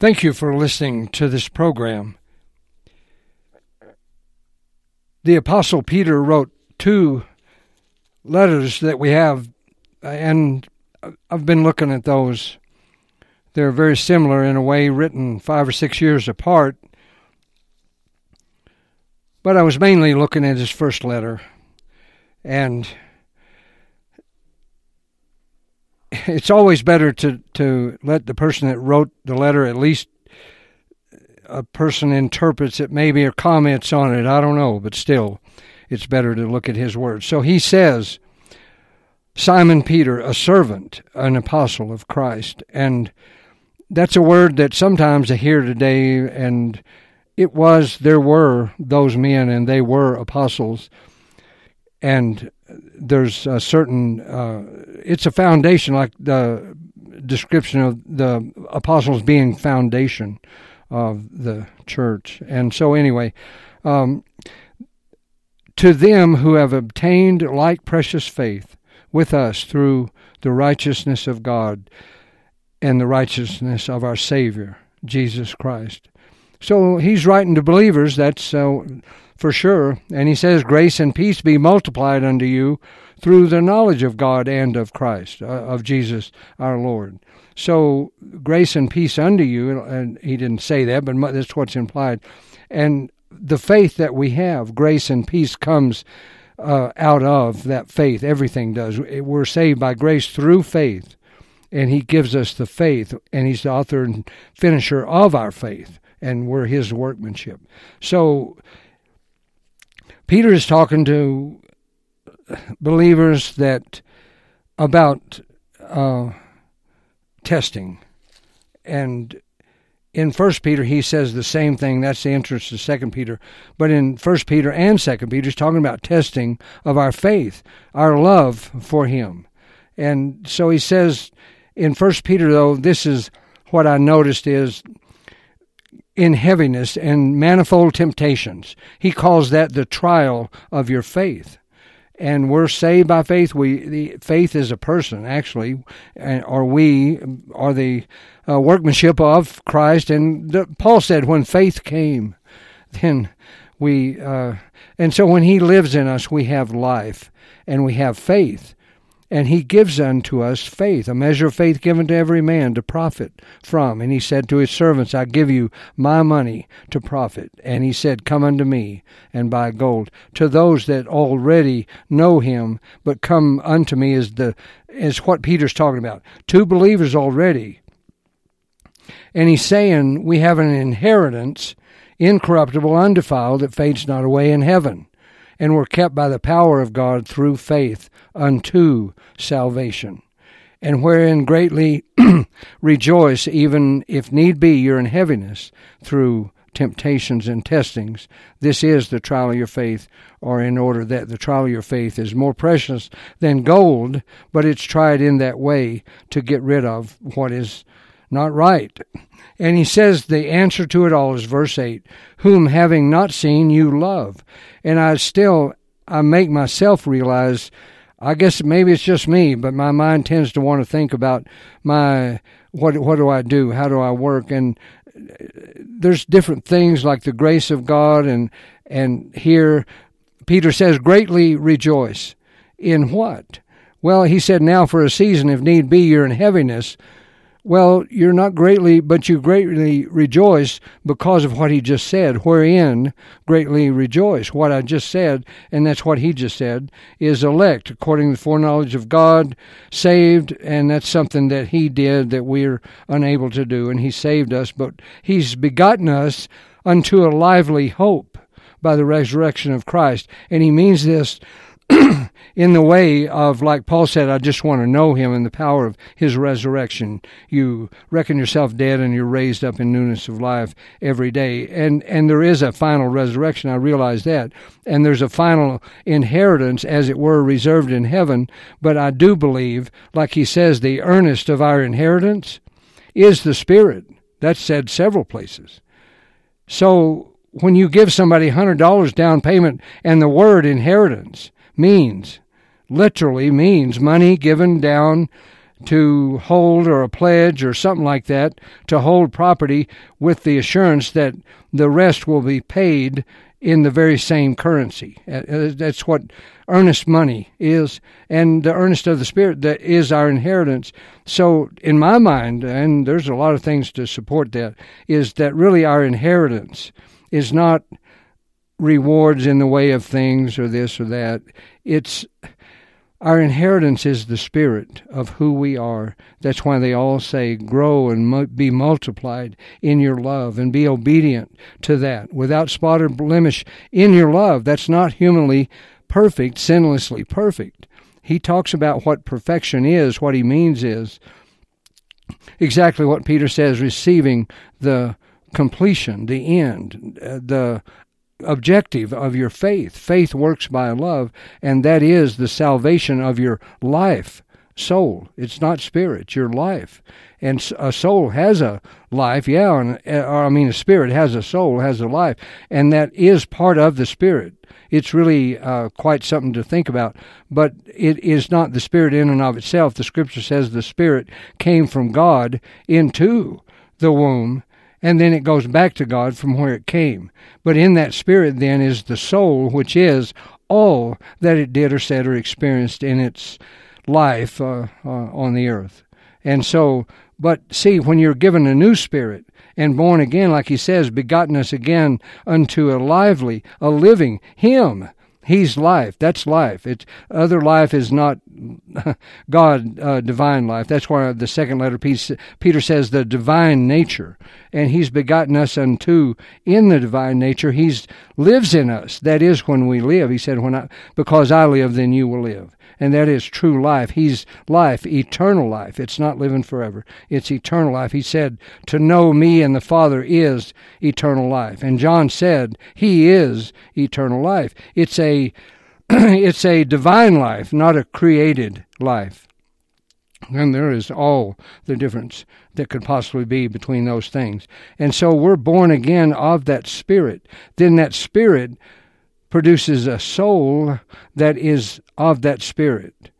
Thank you for listening to this program. The Apostle Peter wrote two letters that we have, and I've been looking at those. They're very similar in a way, written five or six years apart. But I was mainly looking at his first letter, and it's always better to, to let the person that wrote the letter at least a person interprets it maybe or comments on it. I don't know, but still, it's better to look at his words. So he says, Simon Peter, a servant, an apostle of Christ. And that's a word that sometimes I hear today, and it was, there were those men, and they were apostles. And there's a certain, uh, it's a foundation, like the description of the apostles being foundation of the church. And so, anyway, um, to them who have obtained like precious faith with us through the righteousness of God and the righteousness of our Savior, Jesus Christ. So he's writing to believers, that's uh, for sure. And he says, Grace and peace be multiplied unto you through the knowledge of God and of Christ, uh, of Jesus our Lord. So, grace and peace unto you, and he didn't say that, but that's what's implied. And the faith that we have, grace and peace comes uh, out of that faith. Everything does. We're saved by grace through faith, and He gives us the faith, and He's the author and finisher of our faith, and we're His workmanship. So, Peter is talking to believers that about uh, testing, and in First Peter he says the same thing. That's the entrance to Second Peter. But in First Peter and Second Peter, he's talking about testing of our faith, our love for Him, and so he says in First Peter though this is what I noticed is in heaviness and manifold temptations. He calls that the trial of your faith and we're saved by faith. We the faith is a person actually, and, or we are the uh, workmanship of Christ. And the, Paul said, when faith came, then we uh, and so when He lives in us, we have life and we have faith. And he gives unto us faith, a measure of faith given to every man to profit from. And he said to his servants, I give you my money to profit. And he said, Come unto me and buy gold. To those that already know him, but come unto me is the is what Peter's talking about. To believers already. And he's saying we have an inheritance, incorruptible, undefiled, that fades not away in heaven and were kept by the power of God through faith unto salvation, and wherein greatly rejoice, even if need be, you're in heaviness through temptations and testings. This is the trial of your faith, or in order that the trial of your faith is more precious than gold, but it's tried in that way to get rid of what is not right. And he says the answer to it all is verse 8 Whom having not seen you love. And I still, I make myself realize, I guess maybe it's just me, but my mind tends to want to think about my, what, what do I do? How do I work? And uh, there's different things like the grace of God and, and here Peter says, greatly rejoice. In what? Well, he said, now for a season, if need be, you're in heaviness well, you're not greatly, but you greatly rejoice because of what he just said. Wherein greatly rejoice. What I just said, and that's what he just said, is elect according to the foreknowledge of God, saved, and that's something that he did that we're unable to do, and he saved us, but he's begotten us unto a lively hope by the resurrection of Christ. And he means this in the way of, like Paul said, I just want to know him and the power of his resurrection. You reckon yourself dead and you're raised up in newness of life every day. And, and there is a final resurrection. I realize that. And there's a final inheritance, as it were, reserved in heaven. But I do believe, like he says, the earnest of our inheritance is the Spirit. That's said several places. So when you give somebody $100 down payment and the word inheritance, means, literally means money given down to hold or a pledge or something like that to hold property with the assurance that the rest will be paid in the very same currency. Uh, uh, that's what earnest money is, and the earnest of the Spirit that is our inheritance. So, in my mind, and there's a lot of things to support that, is that really our inheritance is not rewards in the way of things or this or that. It's our inheritance is the spirit of who we are. That's why they all say, grow and be multiplied in your love and be obedient to that without spot or blemish in your love. That's not humanly perfect, sinlessly perfect. He talks about what perfection is, what he means is exactly what Peter says receiving the completion, the end, uh, the objective of your faith. Faith works by love, and that is the salvation of your life, soul. It's not spirit, your life. And a soul has a life, yeah, and, uh, or I mean, a spirit has a soul, has a life, and that is part of the spirit. It's really uh, quite something to think about, but it is not the spirit in and of itself. The scripture says the spirit came from God into the womb and then it goes back to God from where it came. But in that spirit, then, is the soul, which is all that it did or said or experienced in its life uh, uh, on the earth. And so, but see, when you're given a new spirit and born again, like he says, begotten us again unto a lively, a living Him He's life. That's life. It's other life is not God, uh, divine life. That's why the second letter Peter says the divine nature, and He's begotten us unto in the divine nature. He's lives in us. That is when we live. He said, "When I because I live, then you will live." And that is true life. He's life, eternal life. It's not living forever, it's eternal life. He said, To know me and the Father is eternal life. And John said, He is eternal life. It's a it's a divine life, not a created life. And there is all the difference that could possibly be between those things. And so we're born again of that Spirit. Then that Spirit produces a soul that is of that spirit.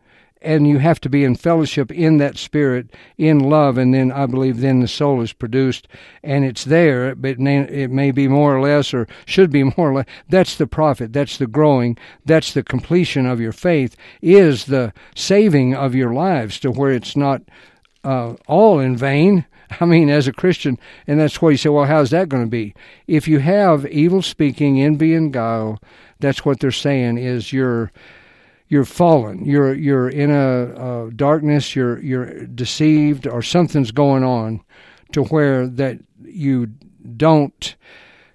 And you have to be in fellowship in that spirit, in love, and then I believe then the soul is produced, and it's there. But it may, it may be more or less, or should be more or less. That's the profit. That's the growing. That's the completion of your faith. Is the saving of your lives to where it's not uh, all in vain. I mean, as a Christian, and that's why you say, well, how's that going to be? If you have evil speaking, envy, and guile, that's what they're saying is you're you're fallen. You're you're in a, darkness. You're you're deceived, or something's going on, to where that you don't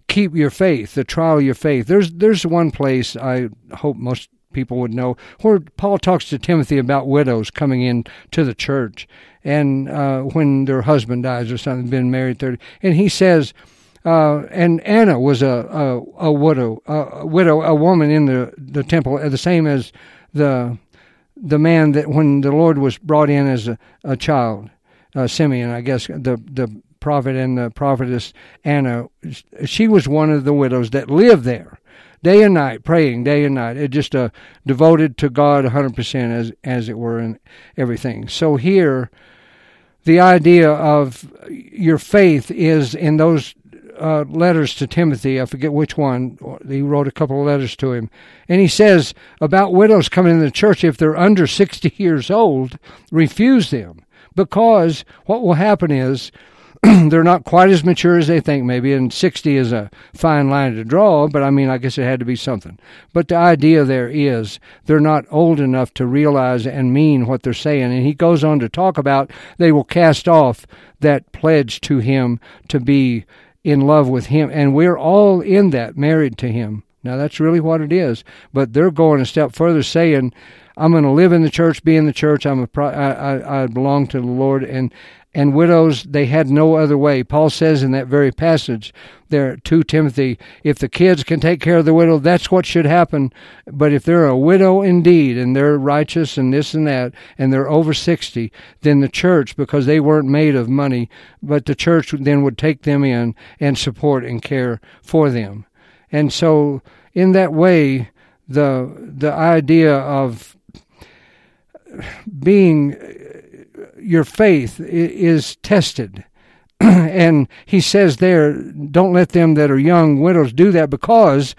keep your faith, the trial of your faith. There's there's one place I hope most people would know where Paul talks to Timothy about widows coming in to the church, and uh, when their husband dies or something, been married thirty, and he says. Uh, and Anna was a a, a widow, a, widow, a woman in the the temple, the same as the the man that when the Lord was brought in as a, a child, uh, Simeon, I guess the the prophet and the prophetess Anna, she was one of the widows that lived there day and night, praying day and night. It just uh, devoted to God 100% as, as it were, in everything. So here, the idea of your faith is in those uh, letters to Timothy. I forget which one. He wrote a couple of letters to him. And he says about widows coming into the church, if they're under 60 years old, refuse them. Because what will happen is they're not quite as mature as they think, maybe, and 60 is a fine line to draw, but I mean, I guess it had to be something. But the idea there is they're not old enough to realize and mean what they're saying. And he goes on to talk about they will cast off that pledge to him to be in love with him. And we're all in that, married to him. Now, that's really what it is. But they're going a step further, saying, I'm going to live in the church, be in the church. I'm a, I, I, I belong to the Lord, and and widows they had no other way. Paul says in that very passage there to Timothy, if the kids can take care of the widow, that's what should happen. But if they're a widow indeed and they're righteous and this and that and they're over 60, then the church because they weren't made of money, but the church then would take them in and support and care for them. And so in that way the the idea of being your faith is tested. and he says there, don't let them that are young widows do that because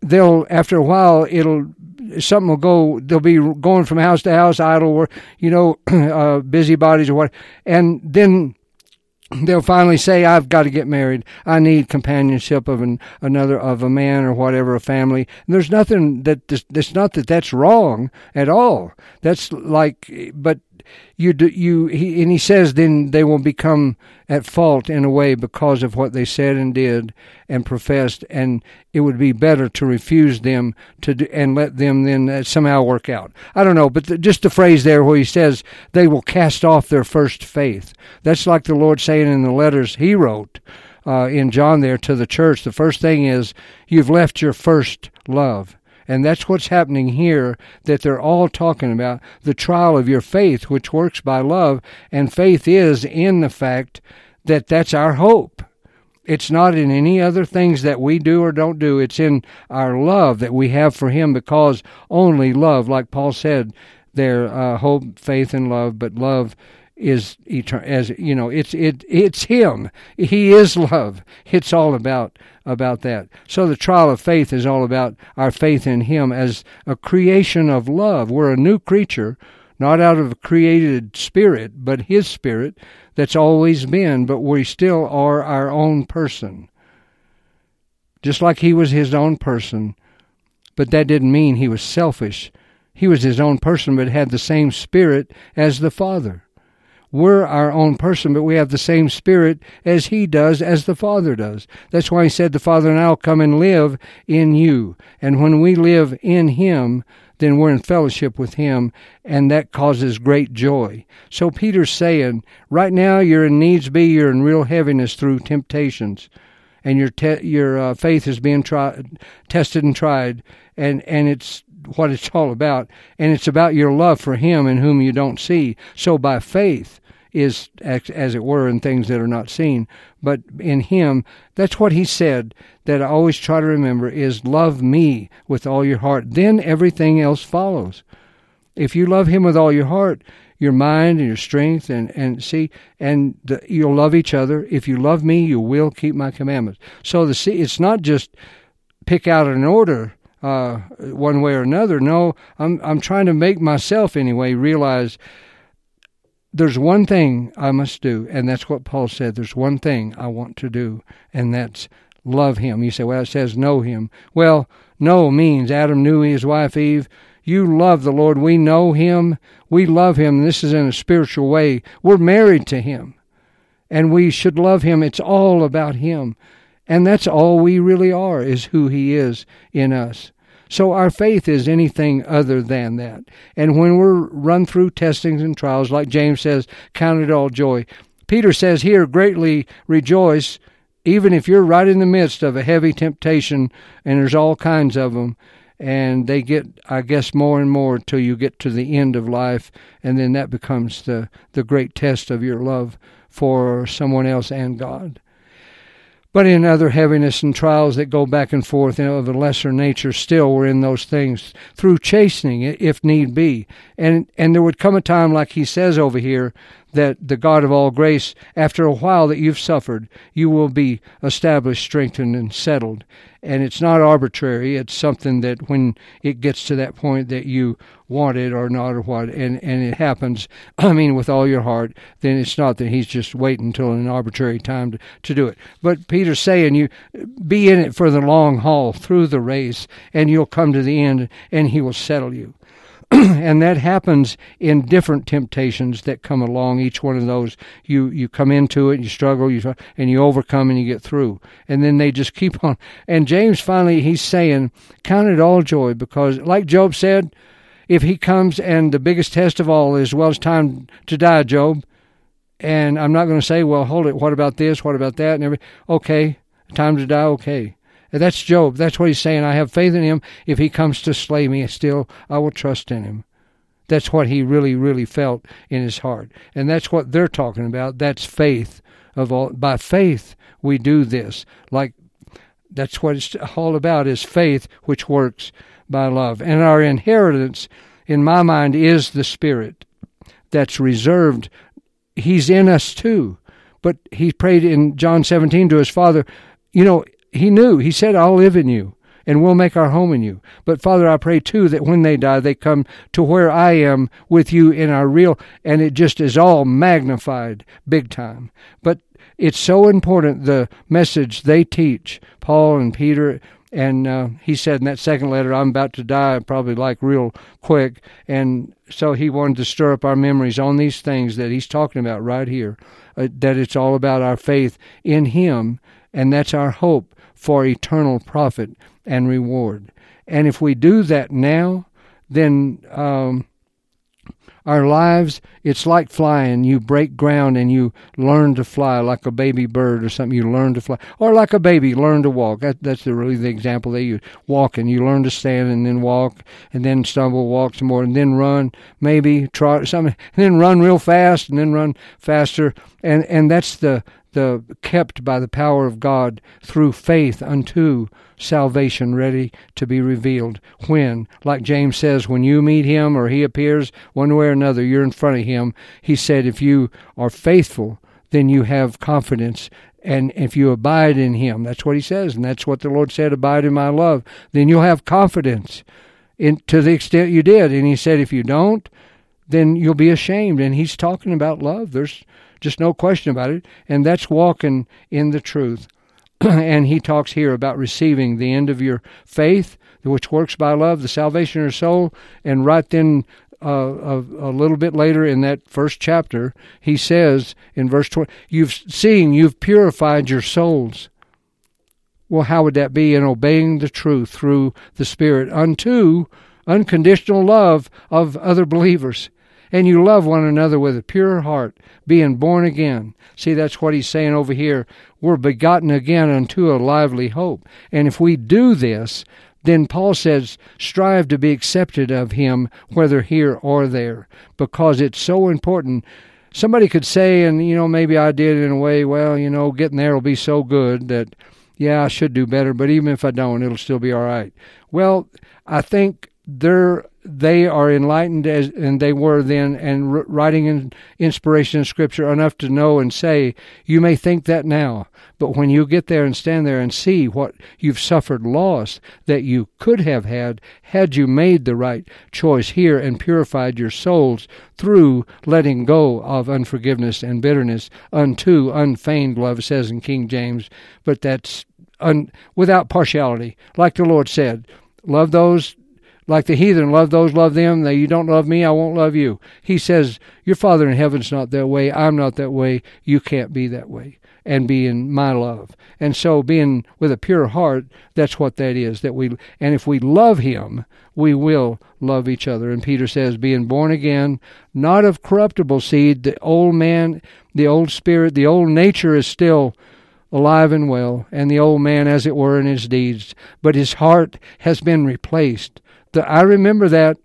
they'll, after a while, it'll, something will go, they'll be going from house to house, idle, or, you know, uh, busybodies or what. And then they'll finally say, I've got to get married. I need companionship of an, another, of a man or whatever, a family. And there's nothing that, it's not that that's wrong at all. That's like, but you do, you he, and he says then they will become at fault in a way because of what they said and did and professed and it would be better to refuse them to do, and let them then uh, somehow work out. I don't know but the, just the phrase there where he says they will cast off their first faith. That's like the lord saying in the letters he wrote uh, in john there to the church the first thing is you've left your first love and that's what's happening here that they're all talking about the trial of your faith, which works by love. And faith is in the fact that that's our hope. It's not in any other things that we do or don't do. It's in our love that we have for Him because only love, like Paul said, there, uh, hope, faith, and love, but love is eternal as you know it's it it's him. He is love. It's all about about that. So the trial of faith is all about our faith in him as a creation of love. We're a new creature not out of a created spirit but his spirit that's always been but we still are our own person. Just like he was his own person but that didn't mean he was selfish. He was his own person but had the same spirit as the father we're our own person, but we have the same spirit as He does, as the Father does. That's why He said, The Father and I'll come and live in you. And when we live in Him, then we're in fellowship with Him, and that causes great joy. So Peter's saying, right now you're in needs be, you're in real heaviness through temptations, and your te- your uh, faith is being tried, tested and tried, and and it's what it's all about. And it's about your love for Him in whom you don't see. So by faith is, as it were, in things that are not seen. But in Him, that's what He said that I always try to remember is love me with all your heart. Then everything else follows. If you love Him with all your heart, your mind and your strength and, and see and the, you'll love each other if you love me you will keep my commandments so the see it's not just pick out an order uh, one way or another. No, I'm I'm trying to make myself anyway realize there's one thing I must do, and that's what Paul said. There's one thing I want to do, and that's love him. You say, well, it says know him. Well, know means Adam knew his wife Eve. You love the Lord. We know him. We love him. This is in a spiritual way. We're married to him, and we should love him. It's all about him. And that's all we really are, is who He is in us. So our faith is anything other than that. And when we're run through testings and trials, like James says, count it all joy. Peter says here, greatly rejoice, even if you're right in the midst of a heavy temptation, and there's all kinds of them. And they get, I guess, more and more till you get to the end of life, and then that becomes the, the great test of your love for someone else and God but in other heaviness and trials that go back and forth of a lesser nature, still we're in those things through chastening, if need be. And and there would come a time, like he says over here, that the God of all grace, after a while that you've suffered, you will be established, strengthened, and settled. And it's not arbitrary. It's something that when it gets to that point that you want it or not or what, and, and it happens, I mean, with all your heart, then it's not that he's just waiting until an arbitrary time to, to do it. But Peter's saying you be in it for the long haul through the race, and you'll come to the end, and he will settle you. and that happens in different temptations that come along. Each one of those, you you come into it, and you struggle, you and you overcome, and you get through. And then they just keep on. And James finally, he's saying, count it all joy because, like Job said, if he comes and the biggest test of all is, well, it's time to die, Job. And I'm not going to say, well, hold it. What about this? What about that? And every okay, time to die. Okay. That's Job. That's what he's saying. I have faith in him. If he comes to slay me, still I will trust in him. That's what he really, really felt in his heart. And that's what they're talking about. That's faith of all by faith we do this. Like that's what it's all about is faith which works by love. And our inheritance, in my mind, is the Spirit that's reserved He's in us too. But he prayed in John 17 to his Father, you know, he knew. He said, I'll live in you and we'll make our home in you. But Father, I pray too that when they die, they come to where I am with you in our real, and it just is all magnified big time. But it's so important the message they teach, Paul and Peter. And uh, he said in that second letter, I'm about to die, probably like real quick. And so he wanted to stir up our memories on these things that he's talking about right here, uh, that it's all about our faith in him, and that's our hope for eternal profit and reward. And if we do that now, then um, our lives, it's like flying. You break ground and you learn to fly like a baby bird or something. You learn to fly. Or like a baby, learn to walk. That, that's the, really the example they use. Walk and you learn to stand and then walk and then stumble, walk some more and then run, maybe trot something, and then run real fast and then run faster. And, and that's the, the kept by the power of God through faith unto salvation ready to be revealed. When, like James says, when you meet him or he appears one way or another, you're in front of him. He said, if you are faithful, then you have confidence. And if you abide in him, that's what he says, and that's what the Lord said, abide in my love, then you'll have confidence in, to the extent you did. And he said, if you don't, then you'll be ashamed. And he's talking about love. There's just no question about it. And that's walking in the truth. and he talks here about receiving the end of your faith, which works by love, the salvation of your soul. And right then, uh, a, a, little bit later in that first chapter, he says in verse 20, You've seen, you've purified your souls. Well, how would that be in obeying the truth through the Spirit unto unconditional love of other believers? and you love one another with a pure heart, being born again. See, that's what he's saying over here. We're begotten again unto a lively hope. And if we do this, then Paul says, strive to be accepted of him, whether here or there, because it's so important. Somebody could say, and you know, maybe I did in a way, well, you know, getting there will be so good that, yeah, I should do better, but even if I don't, it'll still be all right. Well, I think there they are enlightened as and they were then and writing in inspiration in scripture enough to know and say you may think that now but when you get there and stand there and see what you've suffered loss that you could have had had you made the right choice here and purified your souls through letting go of unforgiveness and bitterness unto unfeigned love says in King James. But that's un, without partiality. Like the Lord said love those like the heathen love those love them. That you don't love me i won't love you. He says your father in heaven's not that way. I'm not that way. You can't be that way and be in my love. And so being with a pure heart that's what that is that we and if we love him we will love each other. And peter says being born again not of corruptible seed the old man the old spirit the old nature is still alive and well, and the old man, as it were, in his deeds, but his heart has been replaced I remember that,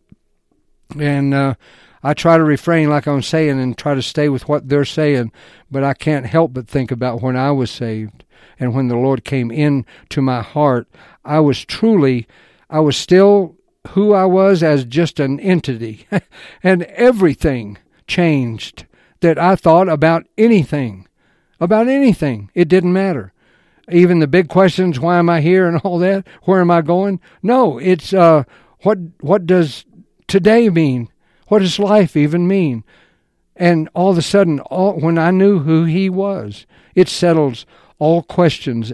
and uh, I try to refrain, like I'm saying, and try to stay with what they're saying. But I can't help but think about when I was saved and when the Lord came in to my heart. I was truly, I was still who I was as just an entity, and everything changed that I thought about anything. About anything. It didn't matter even the big questions why am i here and all that where am i going no it's uh what what does today mean? What does life even mean? And all of a sudden, all, when I knew who he was, it settles all questions,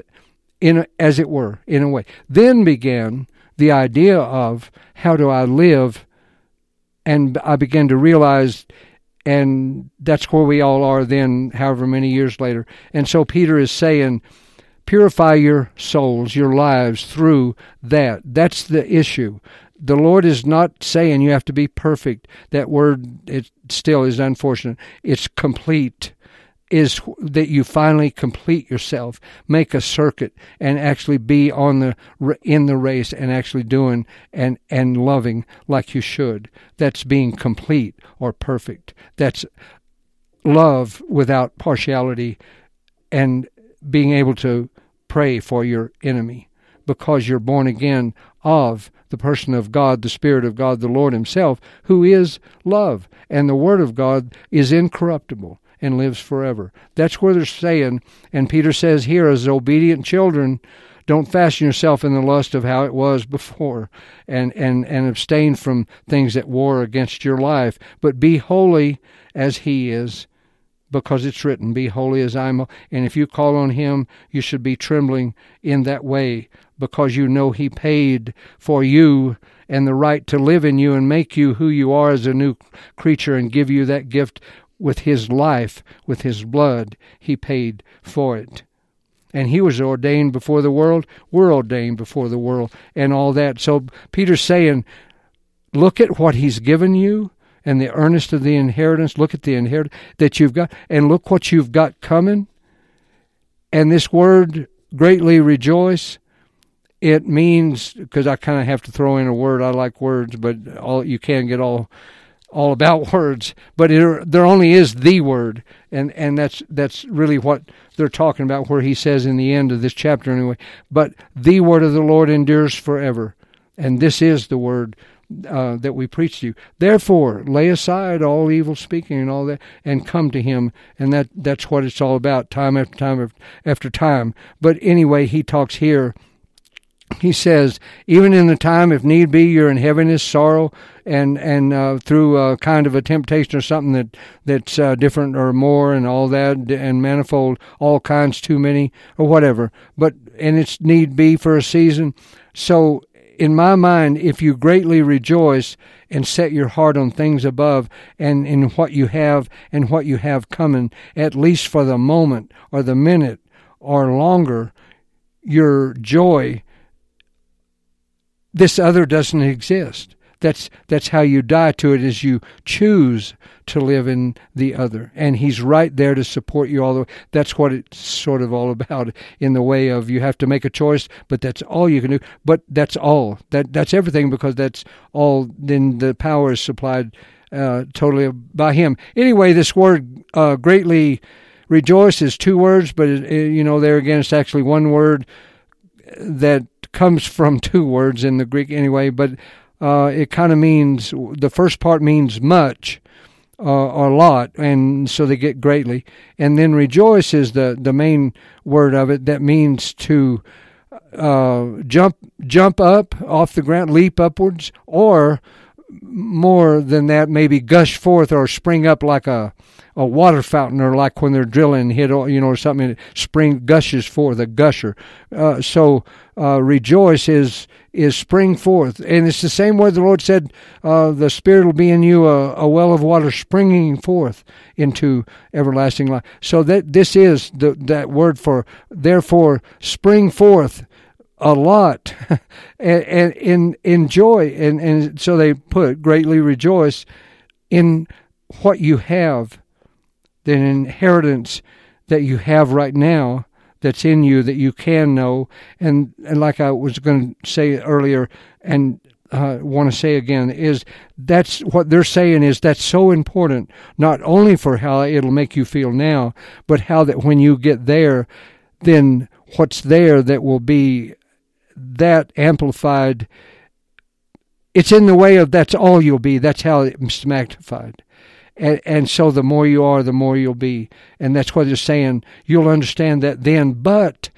in as it were, in a way. Then began the idea of how do I live, and I began to realize, and that's where we all are. Then, however many years later, and so Peter is saying, purify your souls, your lives through that. That's the issue the Lord is not saying you have to be perfect. That word it still is unfortunate. It's complete is that you finally complete yourself, make a circuit, and actually be on the in the race and actually doing and and loving like you should. That's being complete or perfect. That's love without partiality, and being able to pray for your enemy because you're born again of the person of God, the Spirit of God, the Lord Himself, who is love. And the Word of God is incorruptible. and lives forever. That's where they're saying, and Peter says here, as obedient children, don't fasten yourself in the lust of how it was before and, and, and abstain from things that war against your life, but be holy as he is because it's written, Be holy as I am. And if you call on him, you should be trembling in that way because you know he paid for you and the right to live in you and make you who you are as a new creature and give you that gift with his life, with his blood. He paid for it and he was ordained before the world. We're ordained before the world, and all that. So Peter's saying, look at what he's given you and the earnest of the inheritance. Look at the inheritance that you've got, and look what you've got coming. And this word, greatly rejoice, it means because I kind of have to throw in a word. I like words, but all you can't get all all about words, but it, there only is the word, and and that's that's really what they're talking about. Where he says in the end of this chapter, anyway, but the word of the Lord endures forever, and this is the word uh, that we preach to you. Therefore, lay aside all evil speaking and all that, and come to Him, and that that's what it's all about, time after time after time. But anyway, he talks here he says, even in the time, if need be, you're in heaviness, sorrow, and and uh, through a kind of a temptation or something that that's uh, different or more and all that and manifold, all kinds, too many or whatever. But and it's need be for a season. So in my mind, if you greatly rejoice and set your heart on things above and in what you have and what you have coming, at least for the moment or the minute or longer, your joy this other doesn't exist. That's that's how you die to it is you choose to live in the other. And he's right there to support you all the way. That's what it's sort of all about in the way of you have to make a choice, but that's all you can do. But that's all. That that's everything because that's all then the power is supplied uh, totally by him. Anyway, this word uh, greatly rejoice is two words, but it, it, you know there again it's actually one word that comes from two words in the Greek anyway, but uh, it kind of means the first part means much uh, a lot, and so they get greatly. And then rejoice is the, the main word of it that means to uh, jump jump up off the ground, leap upwards, or more than that, maybe gush forth or spring up like a a water fountain or like when they're drilling hit you know or something spring gushes forth a gusher. Uh, so uh, rejoice is is spring forth. And it's the same way the lord said uh, the spirit will be in you a, a, well of water springing forth into everlasting life. So that this is the that word for therefore spring forth a lot and, and in enjoy and, and so they put greatly rejoice in what you have the inheritance that you have right now that's in you that you can know. And, and like I was going to say earlier, and uh, want to say again, is that's what they're saying is that's so important, not only for how it'll make you feel now, but how that when you get there, then what's there that will be that amplified. It's in the way of that's all you'll be. That's how it's magnified. And, and so the more you are, the more you'll be. And that's what they're saying. You'll understand that then, but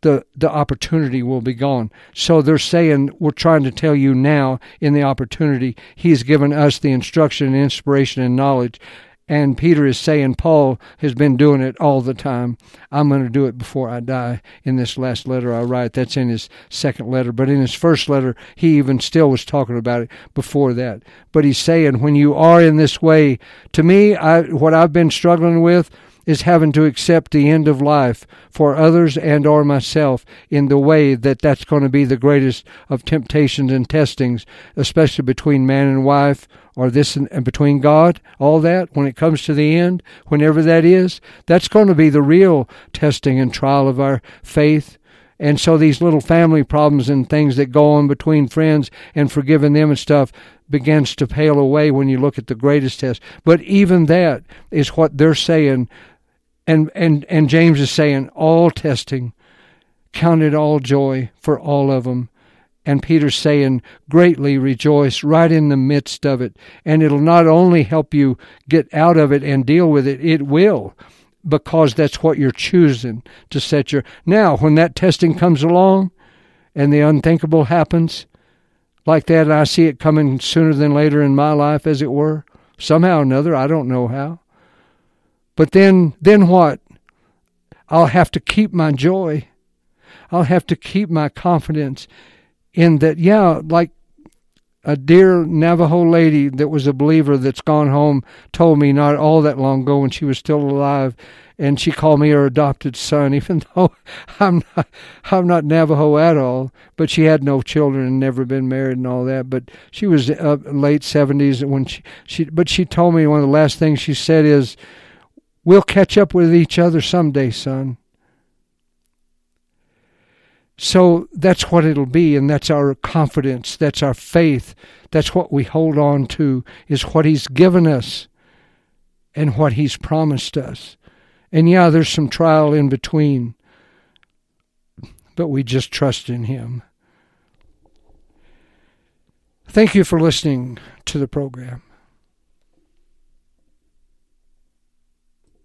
the the opportunity will be gone. So they're saying we're trying to tell you now in the opportunity he's given us the instruction and inspiration and knowledge and Peter is saying, Paul has been doing it all the time. I'm going to do it before I die in this last letter I write. That's in his second letter. But in his first letter, he even still was talking about it before that. But he's saying, when you are in this way, to me, I, what I've been struggling with is having to accept the end of life for others and or myself in the way that that's going to be the greatest of temptations and testings especially between man and wife or this and, and between God, all that, when it comes to the end, whenever that is, that's going to be the real testing and trial of our faith. And so these little family problems and things that go on between friends and forgiving them and stuff begins to pale away when you look at the greatest test. But even that is what they're saying. And, and, and James is saying all testing counted all joy for all of them And Peter's saying, greatly rejoice right in the midst of it. And it'll not only help you get out of it and deal with it, it will, because that's what you're choosing to set your. Now, when that testing comes along and the unthinkable happens like that, I see it coming sooner than later in my life, as it were, somehow or another, I don't know how. But then, then what? I'll have to keep my joy. I'll have to keep my confidence in that, yeah, like a dear Navajo lady that was a believer that's gone home told me not all that long ago when she was still alive, and she called me her adopted son, even though I'm not, I'm not Navajo at all. But she had no children and never been married and all that. But she was late seventies when she she. But she told me one of the last things she said is, "We'll catch up with each other someday, son." So that's what it'll be, and that's our confidence, that's our faith, that's what we hold on to, is what He's given us and what He's promised us. And yeah, there's some trial in between, but we just trust in Him. Thank you for listening to the program.